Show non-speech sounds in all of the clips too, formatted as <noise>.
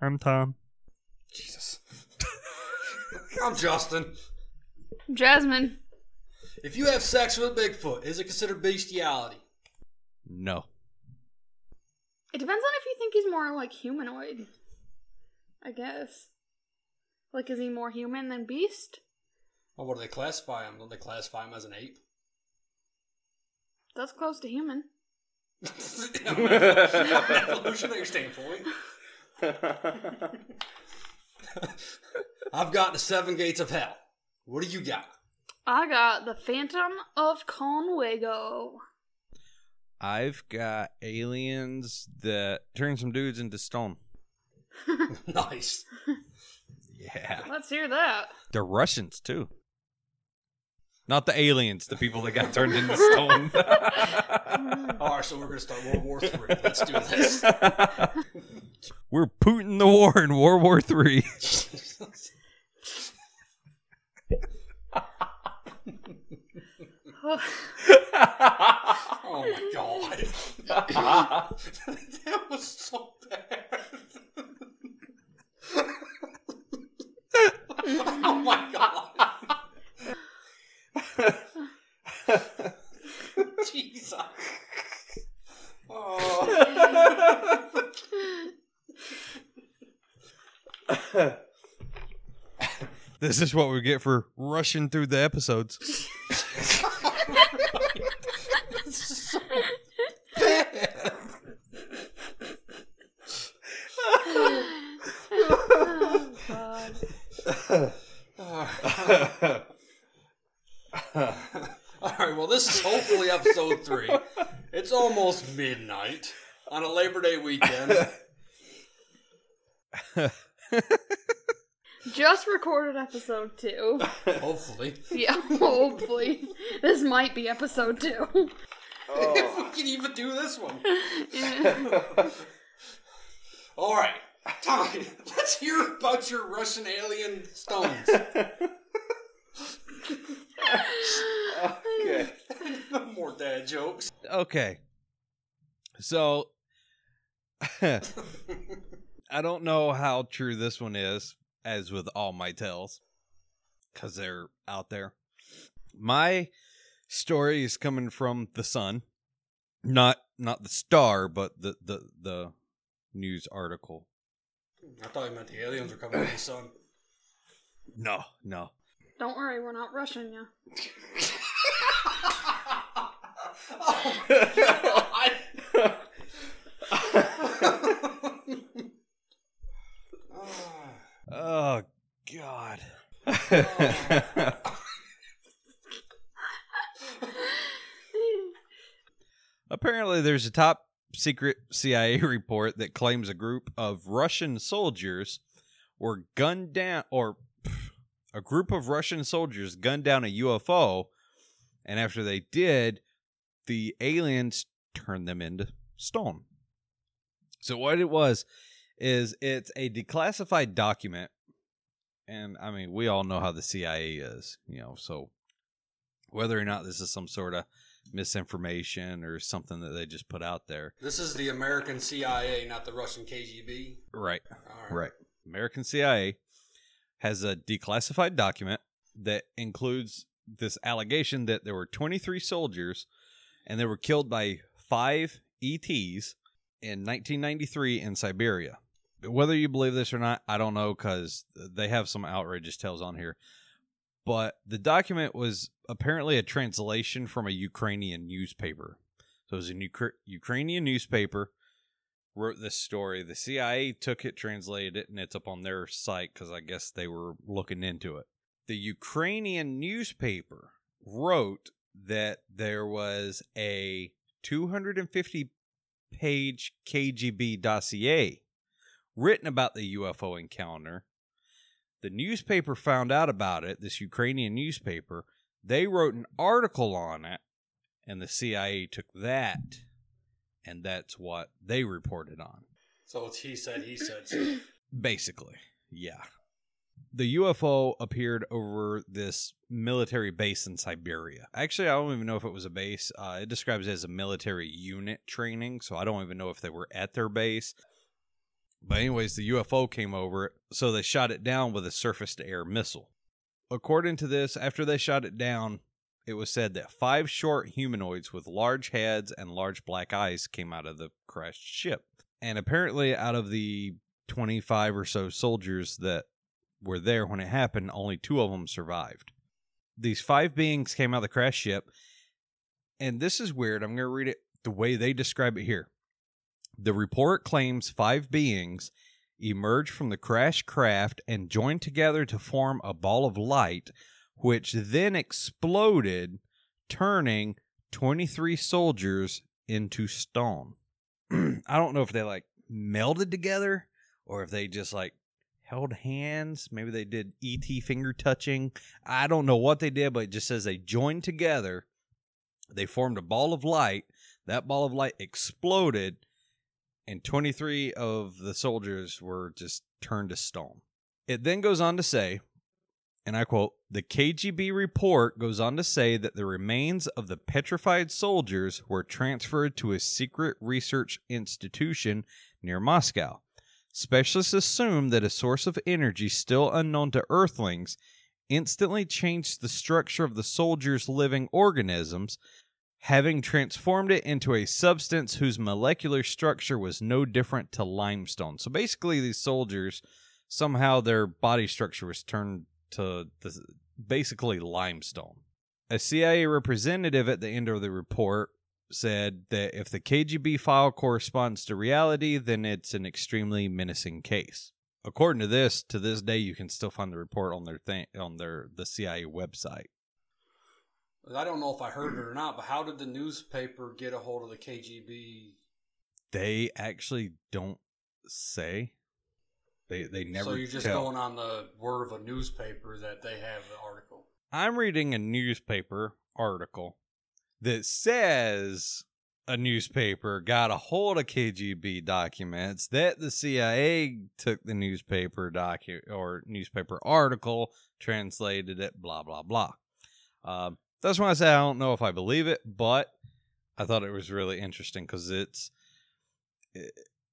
I'm Tom. Jesus. <laughs> I'm Justin. Jasmine. If you have sex with a Bigfoot, is it considered bestiality? No. It depends on if you think he's more like humanoid. I guess. Like, is he more human than beast? Well, what do they classify him? Don't they classify him as an ape? That's close to human. <laughs> Evolutionary standpoint. <laughs> I've got the seven gates of hell. What do you got? I got the Phantom of Conewago. I've got aliens that turn some dudes into stone. <laughs> <laughs> nice. Yeah. Let's hear that. They're Russians too. Not the aliens, the people that got turned into <laughs> stone. <laughs> All right, so we're gonna start World War Three. Let's do this. <laughs> We're Putin the war in World War Three. oh my god, that was so bad. oh my god. Jesus. Oh. This is what we get for rushing through the episodes. <laughs> All right, well, this is hopefully episode three. It's almost midnight on a Labor Day weekend. Just recorded episode two. <laughs> Hopefully. Yeah, hopefully. This might be episode two. Oh. if we can even do this one. <laughs> All right, Tommy, let's hear about your Russian alien stones. okay. <laughs> no more dad jokes. Okay. So I don't know how true this one is, as with all my tales, because they're out there. My story is coming from the Sun, not not the Star, but the the the news article. I thought you meant the aliens were coming from the sun. No, no. Don't worry, we're not rushing you. <laughs> Oh God. Apparently, there's a top secret CIA <laughs> report that claims a group of Russian soldiers were gunned down, or pff, a group of Russian soldiers gunned down a UFO, and after they did, the aliens turned them into stone. So, what it was is it's a declassified document, and I mean, we all know how the CIA is, you know, so whether or not this is some sort of misinformation or something that they just put out there. This is the American CIA, not the Russian KGB. Right. All Right. American CIA has a declassified document that includes this allegation that there were 23 soldiers and they were killed by five ETs in 1993 in Siberia. Whether you believe this or not, I don't know because they have some outrageous tales on here. But the document was apparently a translation from a Ukrainian newspaper. So it was a Ukra- Ukrainian newspaper wrote this story. The CIA took it, translated it, and it's up on their site because I guess they were looking into it. The Ukrainian newspaper wrote that there was a 250 page KGB dossier written about the UFO encounter. The newspaper found out about it, this Ukrainian newspaper. They wrote an article on it, and the CIA took that, and that's what they reported on. So it's he said, he said. So. <clears throat> Basically, yeah. The UFO appeared over this military base in Siberia. Actually, I don't even know if it was a base. Uh, it describes it as a military unit training, so I don't even know if they were at their base. But anyways, the UFO came over, so they shot it down with a surface to air missile. According to this, after they shot it down, it was said that five short humanoids with large heads and large black eyes came out of the crashed ship. And apparently, out of the 25 or so soldiers that were there when it happened, only two of them survived. These five beings came out of the crash ship, and this is weird. I'm going to read it the way they describe it here. The report claims five beings emerged from the crashed craft and joined together to form a ball of light, which then exploded, turning 23 soldiers into stone. <clears throat> I don't know if they like melded together or if they just like held hands. Maybe they did ET finger touching. I don't know what they did, but it just says they joined together. They formed a ball of light. That ball of light exploded, and 23 of the soldiers were just turned to stone. It then goes on to say, and I quote, the KGB report goes on to say that the remains of the petrified soldiers were transferred to a secret research institution near Moscow. Specialists assume that a source of energy still unknown to Earthlings instantly changed the structure of the soldiers' living organisms, having transformed it into a substance whose molecular structure was no different to limestone. So basically, these soldiers somehow their body structure was turned to basically limestone. A CIA representative at the end of the report said that if the KGB file corresponds to reality, then it's an extremely menacing case. According to this, to this day, you can still find the report on their on their the CIA website. I don't know if I heard it or <clears throat> not, but how did the newspaper get a hold of the KGB? They actually don't say. They they never. so you're just tell. going on the word of a newspaper that they have the article. I'm reading a newspaper article that says a newspaper got a hold of KGB documents that the CIA took the newspaper docu or newspaper article, translated it, blah blah blah. Um, that's why I say I don't know if I believe it, but I thought it was really interesting because it's it,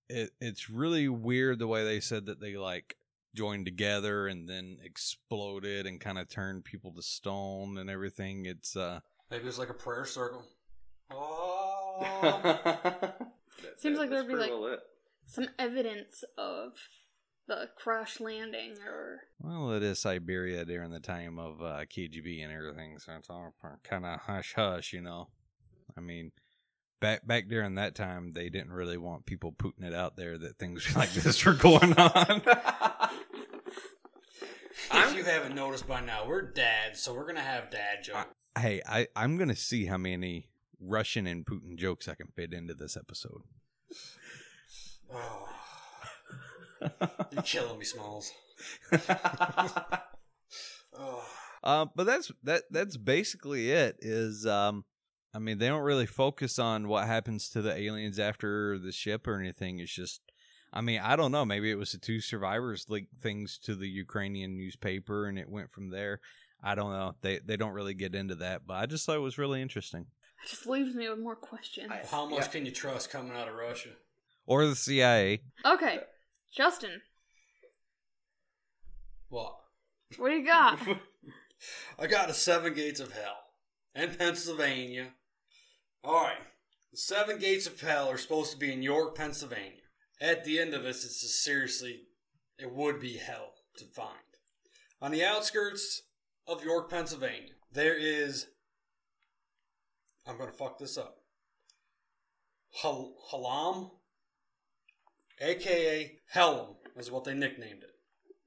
it it's really weird the way they said that they like joined together and then exploded and kind of turned people to stone and everything. It's uh Maybe it's like a prayer circle. <laughs> Oh. Seems like there'd be like some evidence of the crash landing or well, it is Siberia during the time of uh, KGB and everything, so it's all kind of hush hush, you know. I mean, back back during that time, they didn't really want people putting it out there that things <laughs> like this were going on. <laughs> if you haven't noticed by now, we're dads, so we're gonna have dad jokes. hey, I I'm gonna see how many Russian and Putin jokes I can fit into this episode. Oh. You're <laughs> killing me, Smalls. <laughs> Oh. Uh, but that's that. That's basically it. Is um, I mean, they don't really focus on what happens to the aliens after the ship or anything. It's just, I mean, I don't know. Maybe it was the two survivors leaked things to the Ukrainian newspaper, and it went from there. I don't know. They they don't really get into that, but I just thought it was really interesting. it just leaves me with more questions. I- How much Yeah. can you trust coming out of Russia? Or the CIA. Okay, Justin, What? what do you got? <laughs> I got the seven gates of hell in Pennsylvania. All right, the seven gates of hell are supposed to be in York, Pennsylvania. At the end of this, it's just seriously, it would be hell to find. On the outskirts of York, Pennsylvania, there is. I'm gonna fuck this up. Hal- Halam, aka Hellum, is what they nicknamed it.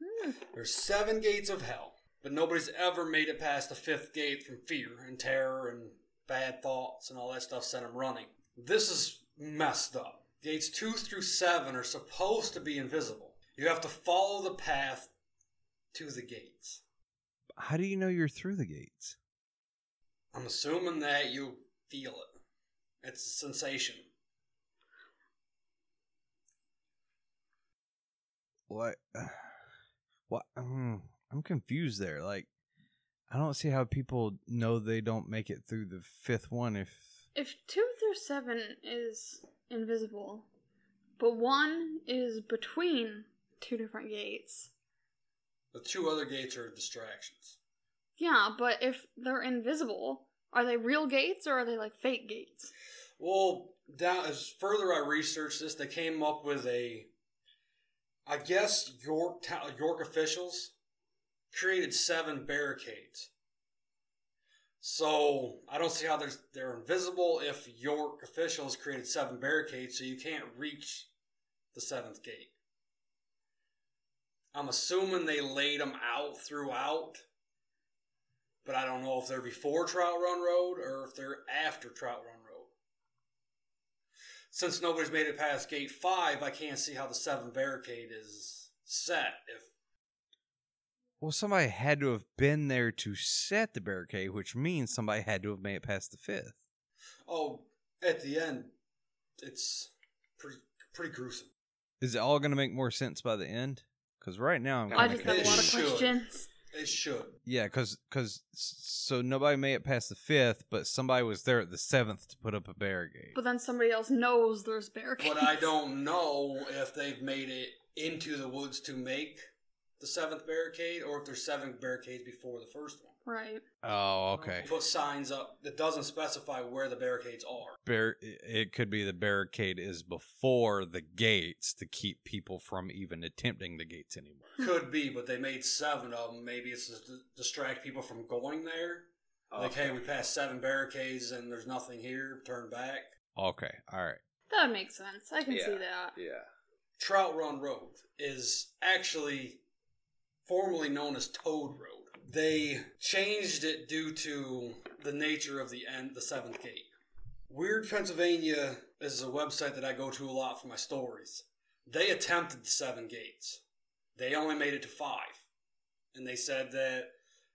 Hmm. There's seven gates of hell, but nobody's ever made it past the fifth gate from fear and terror and bad thoughts and all that stuff sent them running. This is messed up. Gates two through seven are supposed to be invisible. You have to follow the path to the gates. How do you know you're through the gates? I'm assuming that you feel it. It's a sensation. What? <sighs> What? mm, I'm confused there. Like, I don't see how people know they don't make it through the fifth one if If two through seven is invisible, but one is between two different gates. The two other gates are distractions. Yeah, but if they're invisible, are they real gates or are they like fake gates? Well, down as further I researched this, they came up with a, I guess York York officials created seven barricades. So I don't see how they're they're invisible if York officials created seven barricades, so you can't reach the seventh gate. I'm assuming they laid them out throughout, but I don't know if they're before Trout Run Road or if they're after Trout Run. Since nobody's made it past gate five, I can't see how the seven barricade is set. If Well, somebody had to have been there to set the barricade, which means somebody had to have made it past the fifth. oh, at the end, it's pretty pretty gruesome. Is it all going to make more sense by the end? Because right now I'm I just have a lot of It should. questions. It should. Yeah, because cause, so nobody made it past the fifth, but somebody was there at the seventh to put up a barricade. But then somebody else knows there's barricades. But I don't know if they've made it into the woods to make the seventh barricade or if there's seven barricades before the first one. Right. oh, okay. Put signs up that doesn't specify where the barricades are. Bar- it could be the barricade is before the gates to keep people from even attempting the gates anymore. Could be, but they made seven of them. Maybe it's to d- distract people from going there. Like, hey, we passed seven barricades and there's nothing here. Turn back. Okay, all right. That makes sense. I can see that. Yeah. Trout Run Road is actually formerly known as Toad Road. They changed it due to the nature of the end, the seventh gate. Weird Pennsylvania is a website that I go to a lot for my stories. They attempted the seven gates. They only made it to five. And they said that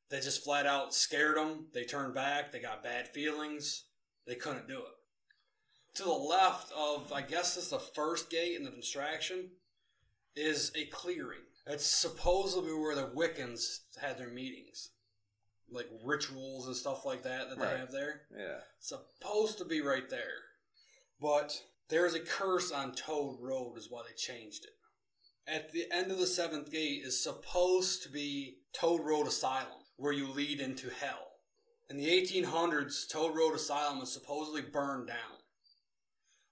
they just flat out scared them. They turned back. They got bad feelings. They couldn't do it. To the left of, I guess is the first gate in the distraction, is a clearing. It's supposedly where the Wiccans had their meetings. Like rituals and stuff like that that they have there. Yeah. Supposed to be right there. But there is a curse on Toad Road, is why they changed it. At the end of the seventh gate is supposed to be Toad Road Asylum, where you lead into hell. In the 1800s, Toad Road Asylum was supposedly burned down,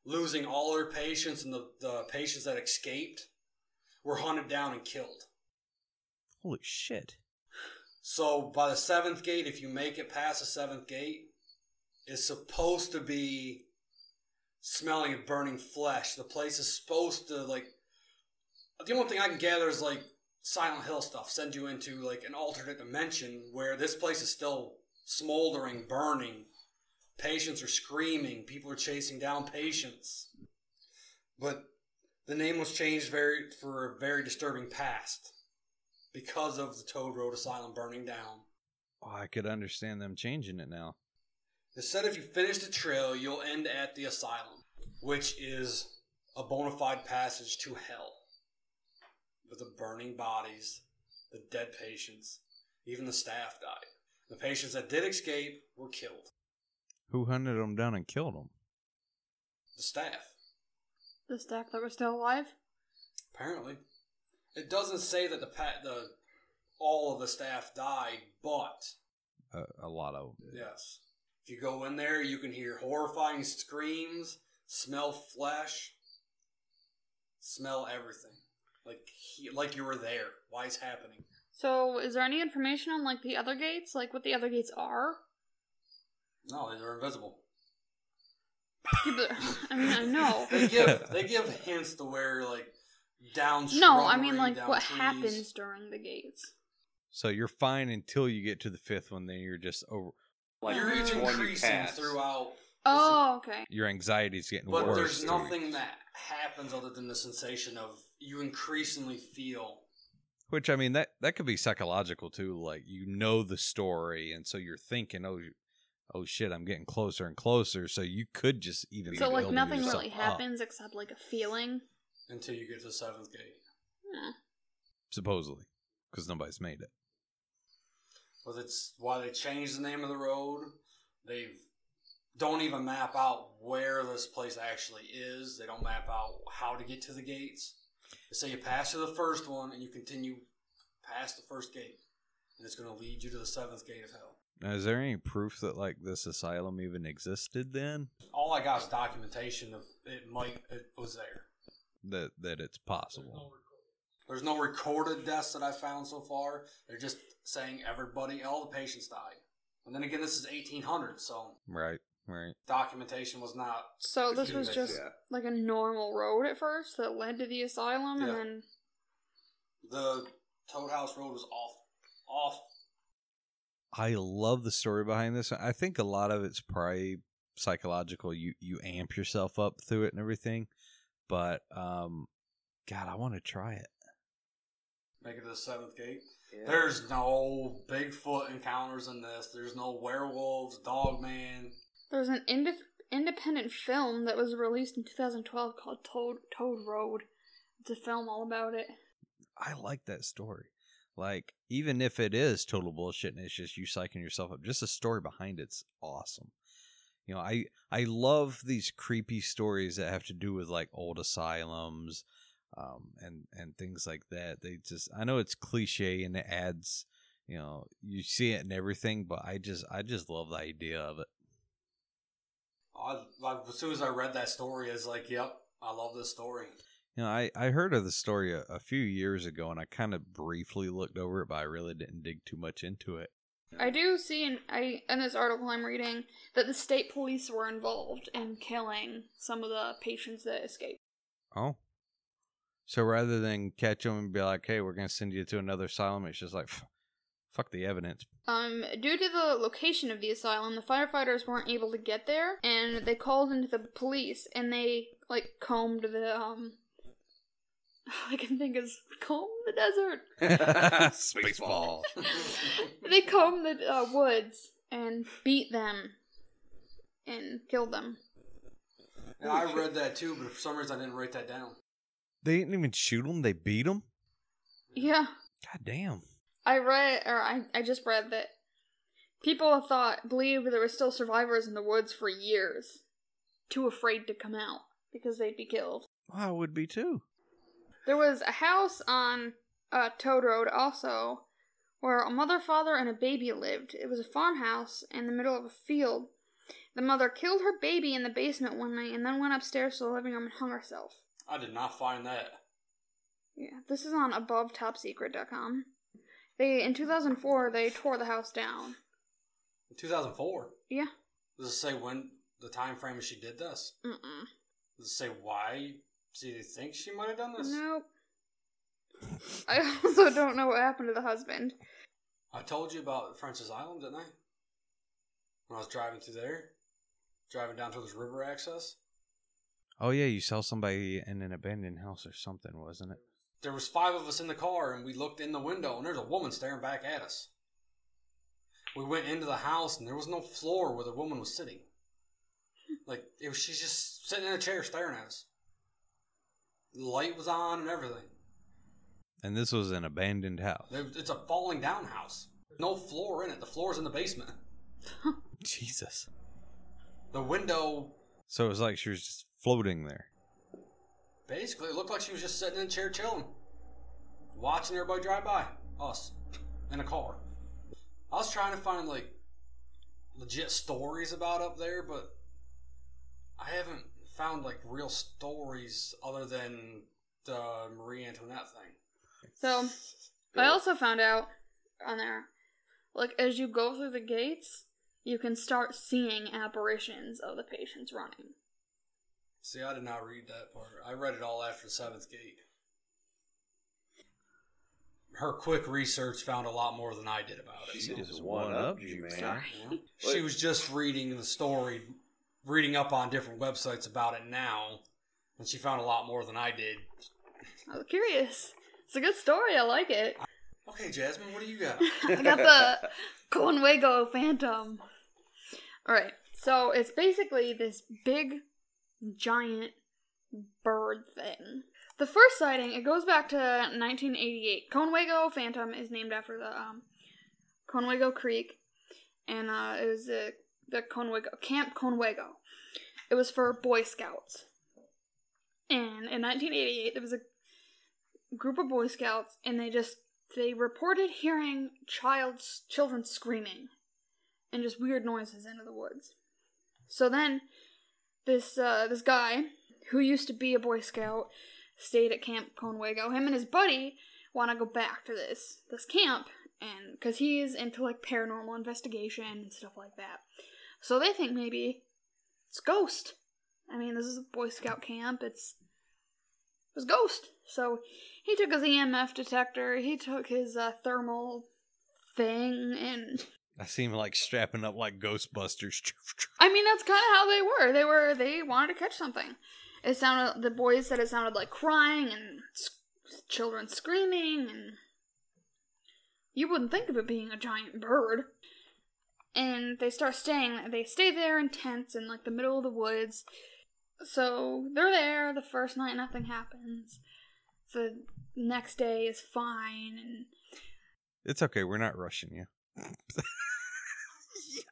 losing all their patients, and the, the patients that escaped were hunted down and killed. Holy shit. So by the seventh gate, if you make it past the seventh gate, is supposed to be smelling of burning flesh. The place is supposed to like. The only thing I can gather is like Silent Hill stuff. Send you into like an alternate dimension where this place is still smoldering, burning. Patients are screaming. People are chasing down patients. But the name was changed very for a very disturbing past because of the Toad Road Asylum burning down. Oh, I could understand them changing it now. It said if you finish the trail, you'll end at the asylum, which is a bona fide passage to hell. With the burning bodies, the dead patients, even the staff died. The patients that did escape were killed. Who hunted them down and killed them? The staff, The staff that were still alive? apparently. It doesn't say that the pa- the all of the staff died, but Uh, a lot of them. Yes. If you go in there, you can hear horrifying screams, smell flesh, smell everything. Like he, like you were there. Why it's happening? So, is there any information on like the other gates, like what the other gates are? No, they're invisible. Yeah, but- I mean, I know. <laughs> They give they give hints to where like down. No, I mean like what trees. happens during the gates. So you're fine until you get to the fifth one, then you're just over. Like You're oh. each one you increasing pass. throughout, Oh, okay. Your anxiety's getting but worse. But there's through- nothing that happens other than the sensation of you increasingly feel Which I mean that that could be psychological too. Like you know the story, and so you're thinking, oh, oh shit, I'm getting closer and closer. So you could just even So like nothing yourself really up, happens except like a feeling. until you get to the seventh gate. Yeah. supposedly, because nobody's made it. Well, it's why they changed the name of the road. They've don't even map out where this place actually is. They don't map out how to get to the gates. They say you pass to the first one and you continue past the first gate, and it's going to lead you to the seventh gate of hell. Now, is there any proof that like this asylum even existed then? All I got is documentation of it might it was there. That that it's possible. There's no recorded deaths that I found so far. They're just saying everybody, all the patients died. And then again, this is 1800, so Right. Right. documentation was not. So this was just yeah. like a normal road at first that led to the asylum, Yeah. and then The Toad House Road was off. Off. I love the story behind this. I think a lot of it's probably psychological. You you amp yourself up through it and everything. But um God, I want to try it. Make it to the seventh gate. Yeah. There's no Bigfoot encounters in this. There's no werewolves, Dogman. there's an inde- independent film that was released in 2012 called Toad Toad Road. It's a film all about it. I like that story. Like, even if it is total bullshit and it's just you psyching yourself up, just the story behind it's awesome. You know, I I love these creepy stories that have to do with like old asylums, um, and and things like that. They just I know it's cliche and it adds, you know, you see it in everything, but I just I just love the idea of it. I, like, as soon as I read that story, I was like, "Yep, I love this story." You know, I, I heard of the story a, a few years ago and I kind of briefly looked over it, but I really didn't dig too much into it. I do see in I in this article I'm reading that the state police were involved in killing some of the patients that escaped. Oh. So rather than catch them and be like, hey, we're going to send you to another asylum, it's just like, fuck the evidence. Um, due to the location of the asylum, the firefighters weren't able to get there, and they called into the police, and they like combed the um. All I can think is comb the desert. <laughs> Spaceball. <laughs> they combed the uh, woods and beat them and killed them. And I read that too, but for some reason I didn't write that down. They didn't even shoot them, they beat them? Yeah, God damn. I read, or I, I just read that people thought, believed there were still survivors in the woods for years, too afraid to come out because they'd be killed. Well, I would be too. There was a house on uh, Toad Road also where a mother, father, and a baby lived. It was a farmhouse in the middle of a field. The mother killed her baby in the basement one night and then went upstairs to the living room and hung herself. I did not find that. Yeah, this is on abovetopsecret.com. They in 2004 they tore the house down. In 2004. Yeah. Does it say when the time frame she did this? Mm-mm. Does it say why? Do you think she might have done this? Nope. I also don't know what happened to the husband. I told you about Francis Island, didn't I? When I was driving through there, driving down to this river access. Oh, yeah, you saw somebody in an abandoned house or something, wasn't it? There was five of us in the car, and we looked in the window, and there's a woman staring back at us. We went into the house, and there was no floor where the woman was sitting. Like it was, she's just sitting in a chair staring at us. The light was on and everything. And this was an abandoned house. It's a falling down house. No floor in it. The floor's in the basement. <laughs> Jesus. The window So it was like she was just floating there. basically it looked like she was just sitting in a chair chilling, watching everybody drive by us in a car. I was trying to find like legit stories about up there, but I haven't found like real stories other than the Marie Antoinette thing. So I also found out on there, like as you go through the gates, you can start seeing apparitions of the patients running. See, I did not read that part. I read it all after the seventh gate. Her quick research found a lot more than I did about it. She so- just one up you, man. Sorry. She was just reading the story, reading up on different websites about it now, and she found a lot more than I did. I was curious. It's a good story. I like it. Okay, Jasmine, what do you got? <laughs> I got the Conewago Phantom. Alright, so it's basically this big, giant bird thing. The first sighting, it goes back to 1988. Conewago Phantom is named after the um, Conewago Creek, and uh, it was a the Conewago Camp Conewago. It was for Boy Scouts. And in 1988, there was a group of Boy Scouts, and they just they reported hearing child's children screaming and just weird noises into the woods. So then, this uh, this guy who used to be a Boy Scout stayed at Camp Conewago. Him and his buddy want to go back to this this camp, and because he's into like paranormal investigation and stuff like that. So they think maybe it's ghost. I mean, this is a Boy Scout camp. It's it was ghost. So he took his EMF detector. He took his uh, thermal thing, and I see him like strapping up like Ghostbusters. <laughs> I mean that's kind of how they were. They were they wanted to catch something. It sounded the boys said it sounded like crying and children screaming, and you wouldn't think of it being a giant bird. And they start staying. They stay there in tents in like the middle of the woods. So they're there the first night. Nothing happens. The next day is fine, and It's okay. We're not rushing you. <laughs>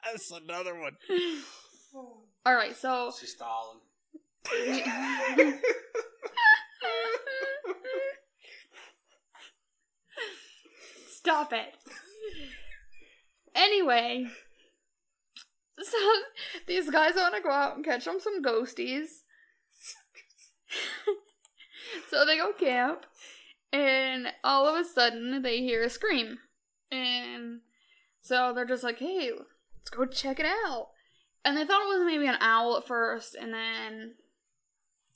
yes, another one. <sighs> all right. So She's stalling. <laughs> Stop it. Anyway, <laughs> so these guys want to go out and catch them some ghosties. <laughs> so they go camp, and all of a sudden they hear a scream. And so they're just like, hey, let's go check it out. And they thought it was maybe an owl at first, and then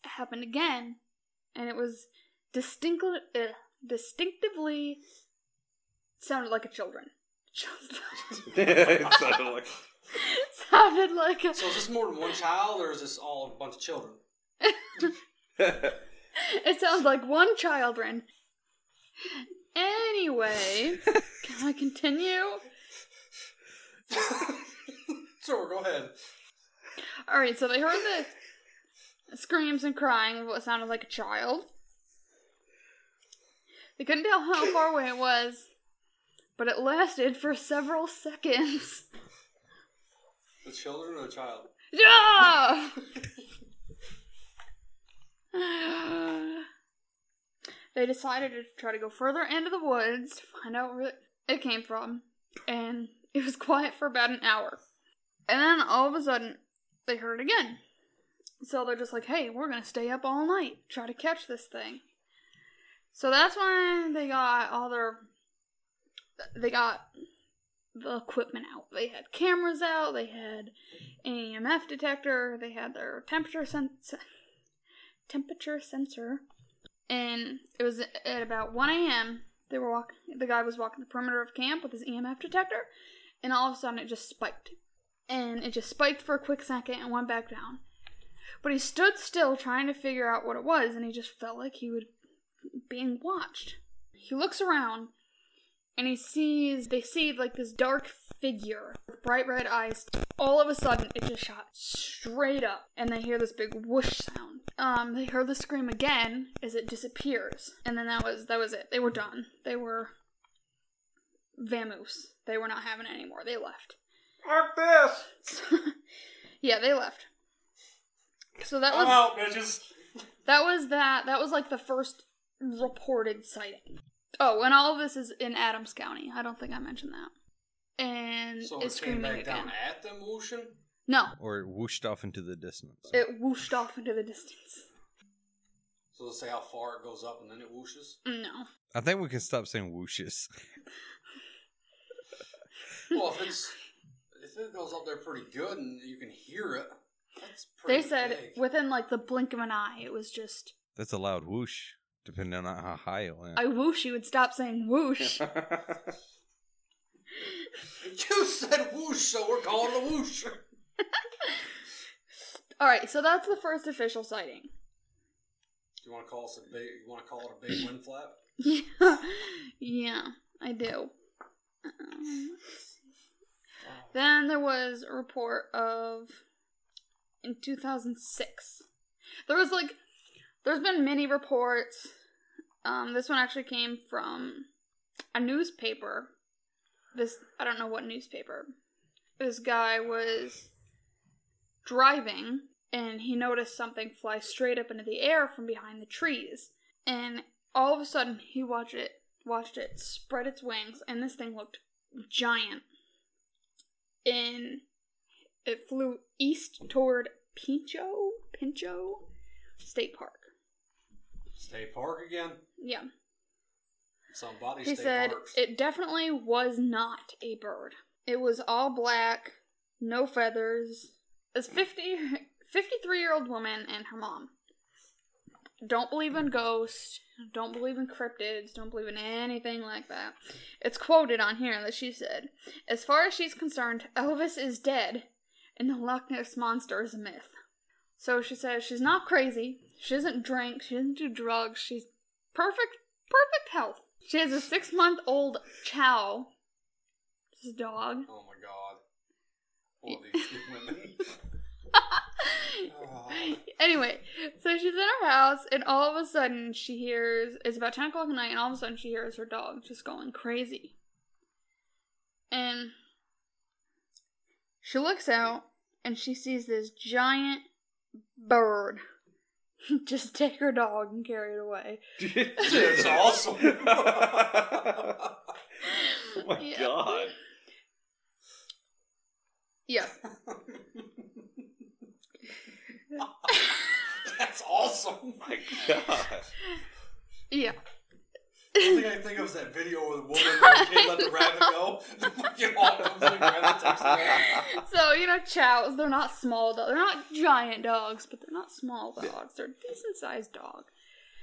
it happened again. And it was distinctly, uh, distinctively sounded like a children. <laughs> it sounded like <laughs> sounded like a. So is this more than one child, or is this all a bunch of children? <laughs> It sounds like one children. Anyway, can I continue? <laughs> sure, go ahead. All right, so they heard the screams and crying of what sounded like a child. They couldn't tell how far away it was, but it lasted for several seconds. The children or the child? Yeah! they decided to try to go further into the woods to find out where it came from, and it was quiet for about an hour. And then all of a sudden, they heard it again. So they're just like, hey, we're gonna stay up all night, try to catch this thing. So that's when they got all their. They got the equipment out. They had cameras out, they had an EMF detector, they had their temperature temperature sensor, and it was at about 1 a.m. They were walking. The guy was walking the perimeter of camp with his EMF detector, and all of a sudden it just spiked, and it just spiked for a quick second and went back down. But he stood still trying to figure out what it was, and he just felt like he was being watched. He looks around and he sees they see like this dark figure with bright red eyes. All of a sudden, it just shot straight up, and they hear this big whoosh sound. Um, they heard the scream again as it disappears, and then that was that was it. They were done. They were vamoose. They were not having it anymore. They left. Fuck this! <laughs> yeah, they left. So that was out, bitches. that was that. That was like the first reported sighting. Oh, and all of this is in Adams County. I don't think I mentioned that. And So it's it came screaming back again. down at them whooshing? No, Or it whooshed off into the distance. it whooshed off into the distance. So let's say how far it goes up and then it whooshes? No. I think we can stop saying whooshes. Well, if it's if it goes up there pretty good and you can hear it, that's pretty. They said big. within like the blink of an eye, it was just That's a loud whoosh, depending on how high it went. I whoosh. You would stop saying whoosh. <laughs> <laughs> You said whoosh, so we're calling it a whoosh. <laughs> All right, so that's the first official sighting. Do you want to call us a big? You want to call it a big wind flap? Yeah, yeah, I do. Um, let's then there was a report of in 2006. There was like, there's been many reports. Um, this one actually came from a newspaper. This I don't know what newspaper. this guy was driving and he noticed something fly straight up into the air from behind the trees. And all of a sudden he watched it watched it spread its wings and this thing looked giant. And it flew east toward Pinchot Pinchot State Park. State Park again? Yeah. Somebody He said parks. it definitely was not a bird. It was all black, no feathers. It's 50, 53 year old woman and her mom. Don't believe in ghosts, don't believe in cryptids, don't believe in anything like that. It's quoted on here that she said, As far as she's concerned, Elvis is dead, and the Loch Ness Monster is a myth. So she says she's not crazy, she doesn't drink, she doesn't do drugs, she's perfect, perfect health. She has a six month old Chow. This dog. Oh my god. Of <laughs> these women. Oh. <laughs> anyway, so she's in her house, and all of a sudden she hears it's about 10 o'clock at night, and all of a sudden she hears her dog just going crazy. And she looks out, and she sees this giant bird <laughs> just take her dog and carry it away. <laughs> It's awesome. <laughs> oh my Yeah. god. Yeah. That's awesome. Oh my god. Yeah. The only thing I think of is that video where the woman where the kid let the rabbit go. <laughs> The fucking hawk comes in and rabbit takes. So, you know, chows, they're not small dogs. They're not giant dogs, but they're not small dogs. They're a decent sized dog.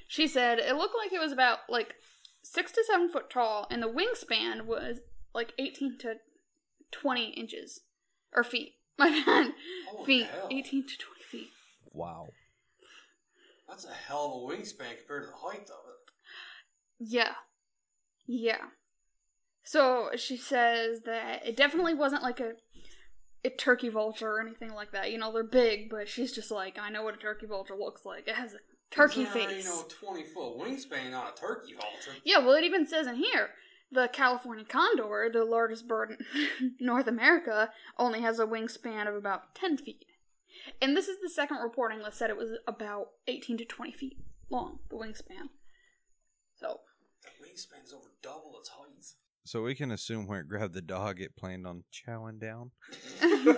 She said it looked like it was about like six to seven foot tall, and the wingspan was like 18 to 20 inches. Or feet. <laughs> My bad. Holy feet. hell. 18 to 20 feet. Wow. That's a hell of a wingspan compared to the height of it. Yeah. Yeah. So she says that it definitely wasn't like a a turkey vulture or anything like that. You know, they're big, but she's just like, I know what a turkey vulture looks like. It has a turkey It's face. You know, twenty foot wingspan on a turkey vulture. Yeah, well, it even says in here the California condor, the largest bird in <laughs> North America, only has a wingspan of about 10 feet. And this is the second reporting that said it was about 18 to 20 feet long, the wingspan. So, The wingspan's over double its height. So we can assume where it grabbed the dog, it planned on chowing down. <laughs> <laughs>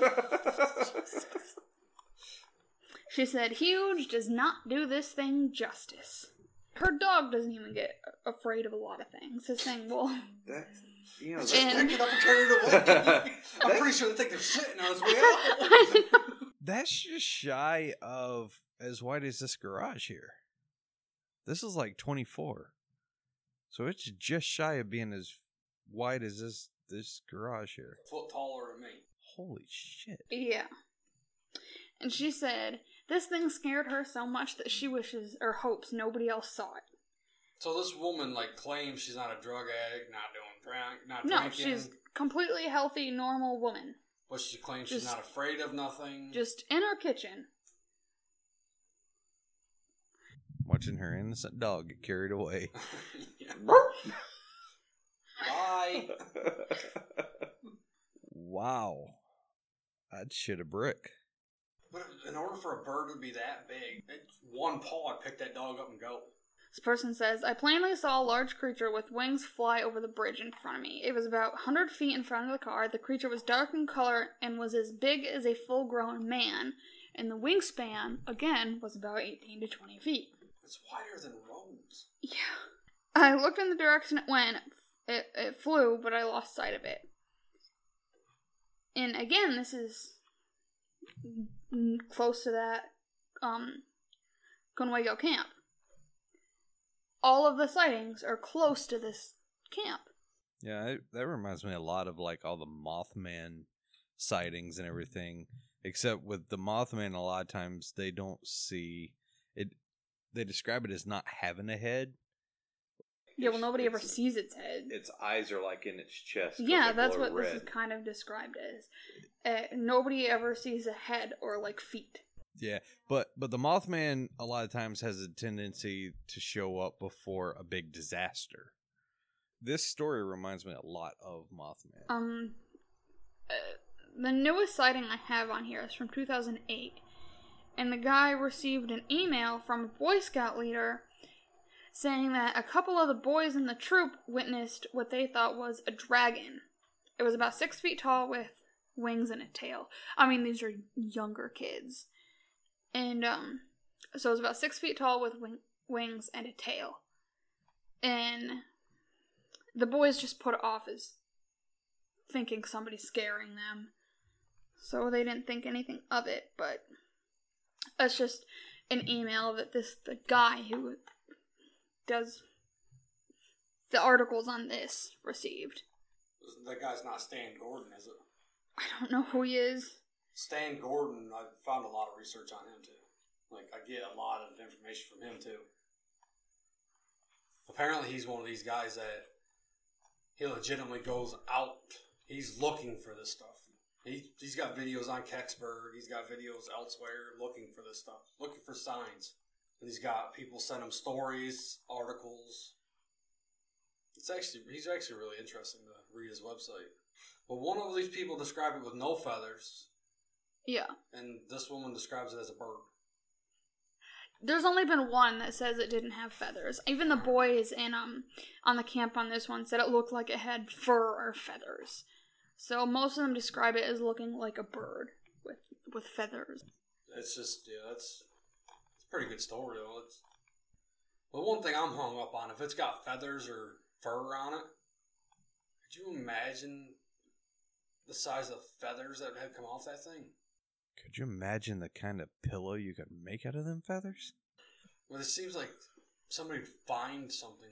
she said, Huge does not do this thing justice. Her dog doesn't even get afraid of a lot of things. This thing will. That's you know Just And- pick it up and carry it away. I'm pretty sure they think they're shitting on its way out. That's just shy of as wide as this garage here. This is like 24. So it's just shy of being as wide as this this garage here. Foot taller than me. Holy shit. Yeah. And she said, This thing scared her so much that she wishes or hopes nobody else saw it. So this woman like claims she's not a drug addict, not doing drink, not No, drinking, she's completely healthy, normal woman. but she claims she's not afraid of nothing. Just in her kitchen. Watching her innocent dog get carried away. <laughs> Yeah. Bye. Wow. I'd shit a brick. But in order for a bird to be that big, it's one paw would pick that dog up and go. This person says, I plainly saw a large creature with wings fly over the bridge in front of me. It was about 100 feet in front of the car. The creature was dark in color and was as big as a full grown man. And the wingspan, again, was about 18 to 20 feet. It's wider than roads. Yeah. I looked in the direction it went. It, it flew, but I lost sight of it. And again, this is close to that um, Conewago camp. All of the sightings are close to this camp. Yeah, it, that reminds me a lot of like all the Mothman sightings and everything. Except with the Mothman, a lot of times they don't see it. They describe it as not having a head. Yeah, well, nobody ever sees its head. Its eyes are like in its chest. Yeah, that's glow what this is kind of described as. Uh, nobody ever sees a head or like feet. Yeah, but but the Mothman a lot of times has a tendency to show up before a big disaster. This story reminds me a lot of Mothman. Um, uh, the newest sighting I have on here is from 2008, and the guy received an email from a Boy Scout leader saying that a couple of the boys in the troop witnessed what they thought was a dragon. It was about six feet tall with wings and a tail. I mean, these are younger kids, and um, so it was about six feet tall with wing- wings and a tail, and the boys just put it off as thinking somebody's scaring them. So they didn't think anything of it, but that's just an email that this the guy who does the articles on this received. That guy's not Stan Gordon, is it? I don't know who he is. Stan Gordon, I found a lot of research on him too. Like I get a lot of information from him too. Apparently, he's one of these guys that he legitimately goes out. He's looking for this stuff. He he's got videos on Kecksburg. He's got videos elsewhere looking for this stuff, looking for signs. And he's got people send him stories, articles. It's actually he's actually really interesting to read his website. But one of these people described it with no feathers, Yeah. and this woman describes it as a bird. There's only been one that says it didn't have feathers. Even the boys in um on the camp on this one said it looked like it had fur or feathers. So most of them describe it as looking like a bird with with feathers. It's just yeah, that's pretty good story though. It's but one thing I'm hung up on if it's got feathers or fur on it, could you imagine the size of feathers that have come off that thing? Could you imagine the kind of pillow you could make out of them feathers? Well, it seems like somebody would find something.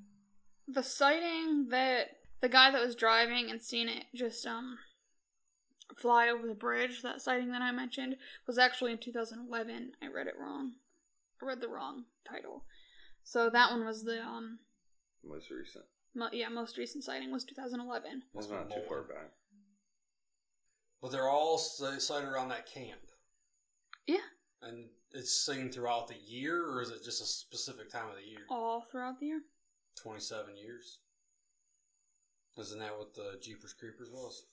The sighting that the guy that was driving and seen it just um fly over the bridge, that sighting that I mentioned, was actually in 2011. I read it wrong. I read the wrong title. So that one was the um Most recent. mo- yeah, most recent sighting was 2011. That's not too far back. But they're all si- sighted around that camp. Yeah. And it's seen throughout the year, or is it just a specific time of the year? All throughout the year. 27 years. Isn't that what the Jeepers Creepers was?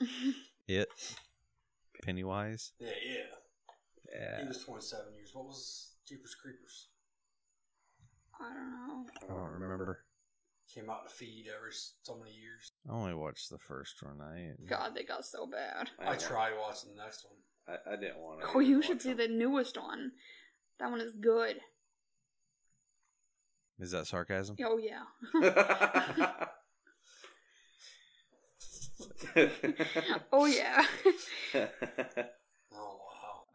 <laughs> It. Pennywise. Yeah, yeah. Yeah. He was 27 years. What was Jeepers Creepers? I don't know. I don't remember. Came out to feed every so many years. I only watched the first one. I God, they got so bad. I, didn't tried watching the next one. I, I didn't want to. Oh, you should see the newest one. That one is good. Is that sarcasm? Oh yeah. <laughs> <laughs> Oh yeah. <laughs>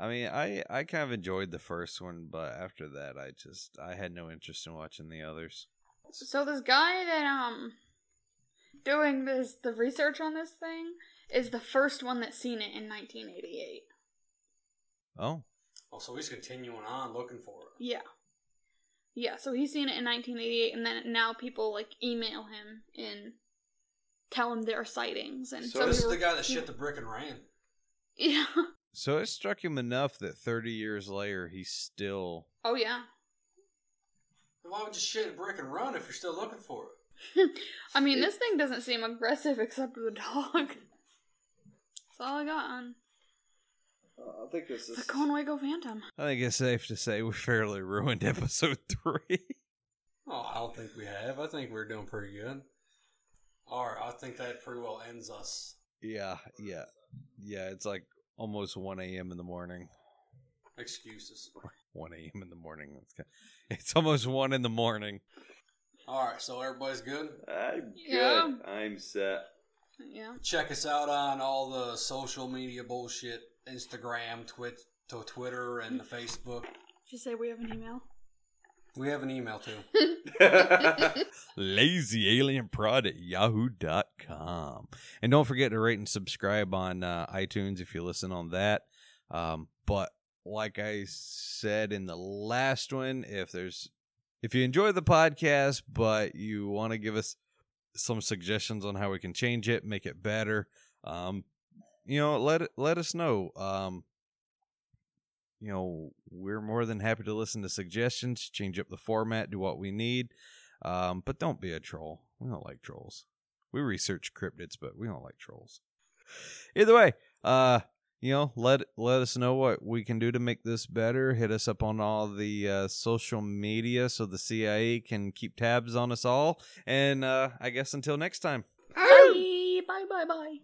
Wow. I mean, I I kind of enjoyed the first one, but after that, I just I had no interest in watching the others. so this guy that um doing this the research on this thing is the first one that seen it in 1988. Oh, Oh, so he's continuing on looking for it. Yeah. Yeah, so he's seen it in 1988 and then now people like email him and tell him their sightings and So so, this he is the guy that <laughs> shit the brick and ran. Yeah. So it struck him enough that 30 years later, he's still. Oh yeah. Why would you shit a brick and run if you're still looking for it? <laughs> I mean, this thing doesn't seem aggressive except for the dog. That's all I got on uh, I think this is. the Conewago Phantom. I think it's safe to say we fairly ruined <laughs> episode three. Oh, I don't think we have. I think we're doing pretty good. All right, I think that pretty well ends us. yeah, yeah, yeah. It's like almost 1 a.m. in the morning. Excuses. 1 a.m. in the morning. It's, it's almost 1 in the morning. All right, so everybody's good. I'm good. Yeah. I'm set. Yeah. Check us out on all the social media bullshit Instagram, Twit, to Twitter, and the Facebook. Did you say we have an email? We have an email too. <laughs> lazyalienprod at yahoo.com. And don't forget to rate and subscribe on uh, iTunes if you listen on that. Um, but like I said in the last one, if there's if you enjoy the podcast but you want to give us some suggestions on how we can change it, make it better, um, you know, let it, let us know. Um, you know, we're more than happy to listen to suggestions, change up the format, do what we need. Um, but don't be a troll. We don't like trolls. We research cryptids, but we don't like trolls. Either way, uh, you know, let let us know what we can do to make this better. Hit us up on all the uh, social media so the CIA can keep tabs on us all. And uh, I guess until next time. Bye bye bye bye.